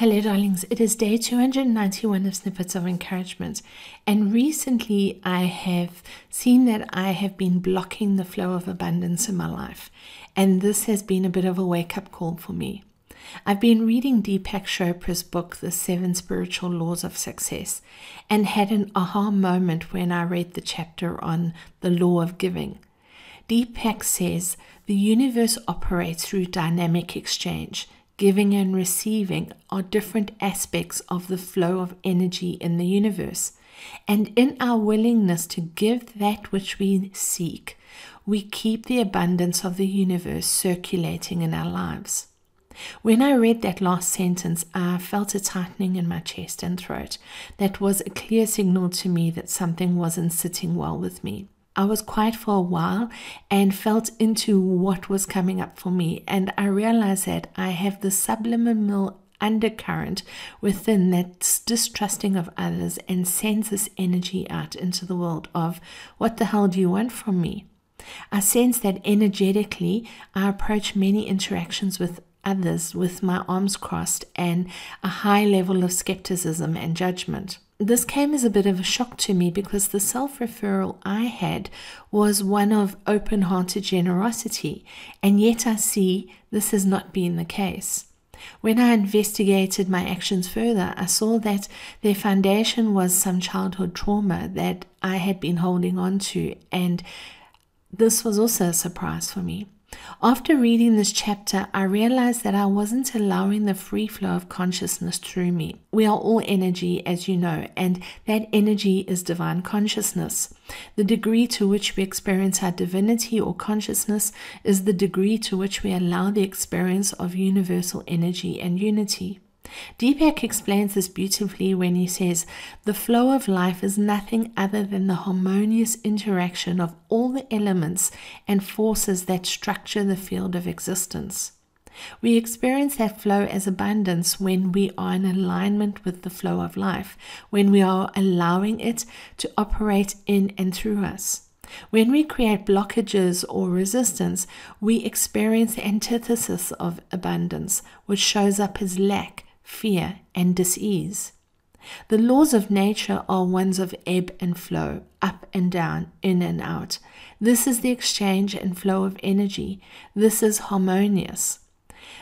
Hello, darlings. It is day 291 of Snippets of Encouragement. And recently, I have seen that I have been blocking the flow of abundance in my life. And this has been a bit of a wake up call for me. I've been reading Deepak Chopra's book, The Seven Spiritual Laws of Success, and had an aha moment when I read the chapter on the law of giving. Deepak says the universe operates through dynamic exchange giving and receiving are different aspects of the flow of energy in the universe. And in our willingness to give that which we seek, we keep the abundance of the universe circulating in our lives. When I read that last sentence, I felt a tightening in my chest and throat. That was a clear signal to me that something wasn't sitting well with me. I was quiet for a while and felt into what was coming up for me. And I realized that I have the subliminal undercurrent within that's distrusting of others and sends this energy out into the world of what the hell do you want from me? I sense that energetically I approach many interactions with others with my arms crossed and a high level of skepticism and judgment this came as a bit of a shock to me because the self referral I had was one of open hearted generosity, and yet I see this has not been the case. When I investigated my actions further, I saw that their foundation was some childhood trauma that I had been holding on to, and this was also a surprise for me. After reading this chapter, I realized that I wasn't allowing the free flow of consciousness through me. We are all energy, as you know, and that energy is divine consciousness. The degree to which we experience our divinity or consciousness is the degree to which we allow the experience of universal energy and unity. Deepak explains this beautifully when he says, The flow of life is nothing other than the harmonious interaction of all the elements and forces that structure the field of existence. We experience that flow as abundance when we are in alignment with the flow of life, when we are allowing it to operate in and through us. When we create blockages or resistance, we experience the antithesis of abundance, which shows up as lack, fear, and disease. The laws of nature are ones of ebb and flow, up and down, in and out. This is the exchange and flow of energy. This is harmonious.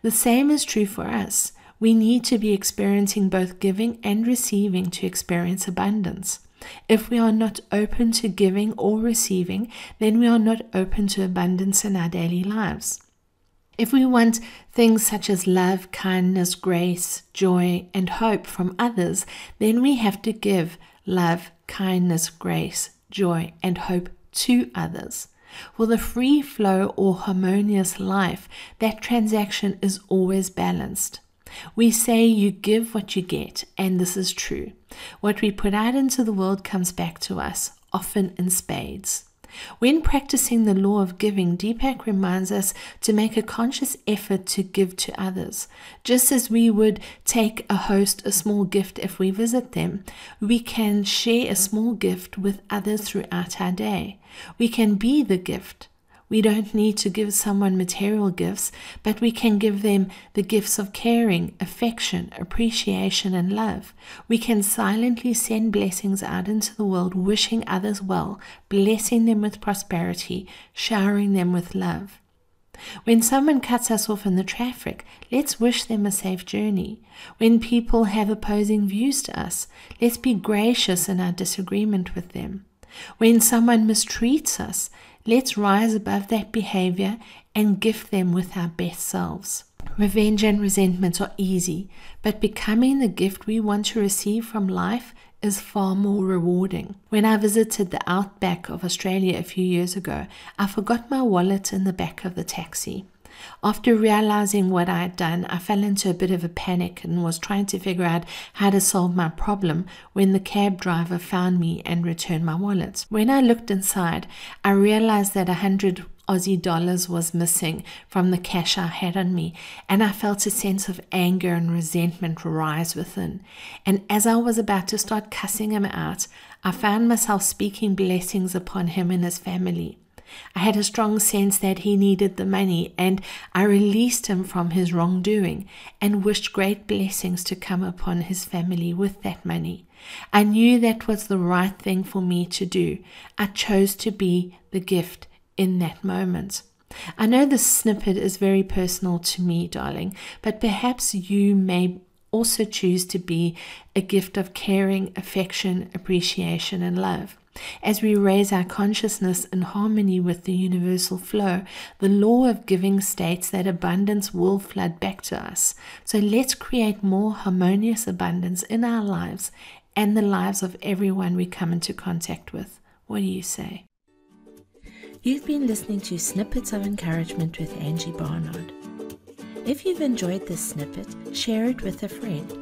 The same is true for us. We need to be experiencing both giving and receiving to experience abundance. If we are not open to giving or receiving, then we are not open to abundance in our daily lives. If we want things such as love, kindness, grace, joy, and hope from others, then we have to give love, kindness, grace, joy, and hope to others. For the free flow or harmonious life, that transaction is always balanced. We say you give what you get, and this is true. What we put out into the world comes back to us, often in spades. When practicing the law of giving, Deepak reminds us to make a conscious effort to give to others. Just as we would take a host a small gift if we visit them, we can share a small gift with others throughout our day. We can be the gift. We don't need to give someone material gifts, but we can give them the gifts of caring, affection, appreciation, and love. We can silently send blessings out into the world, wishing others well, blessing them with prosperity, showering them with love. When someone cuts us off in the traffic, let's wish them a safe journey. When people have opposing views to us, let's be gracious in our disagreement with them. When someone mistreats us, let's rise above that behavior and gift them with our best selves. Revenge and resentment are easy, but becoming the gift we want to receive from life is far more rewarding. When I visited the outback of Australia a few years ago, I forgot my wallet in the back of the taxi. After realizing what I had done, I fell into a bit of a panic and was trying to figure out how to solve my problem when the cab driver found me and returned my wallet. When I looked inside, I realized that a hundred Aussie dollars was missing from the cash I had on me, and I felt a sense of anger and resentment rise within. And as I was about to start cussing him out, I found myself speaking blessings upon him and his family. I had a strong sense that he needed the money, and I released him from his wrongdoing and wished great blessings to come upon his family with that money. I knew that was the right thing for me to do. I chose to be the gift in that moment. I know this snippet is very personal to me, darling, but perhaps you may also choose to be a gift of caring, affection, appreciation, and love. As we raise our consciousness in harmony with the universal flow, the law of giving states that abundance will flood back to us. So let's create more harmonious abundance in our lives and the lives of everyone we come into contact with. What do you say? You've been listening to Snippets of Encouragement with Angie Barnard. If you've enjoyed this snippet, share it with a friend.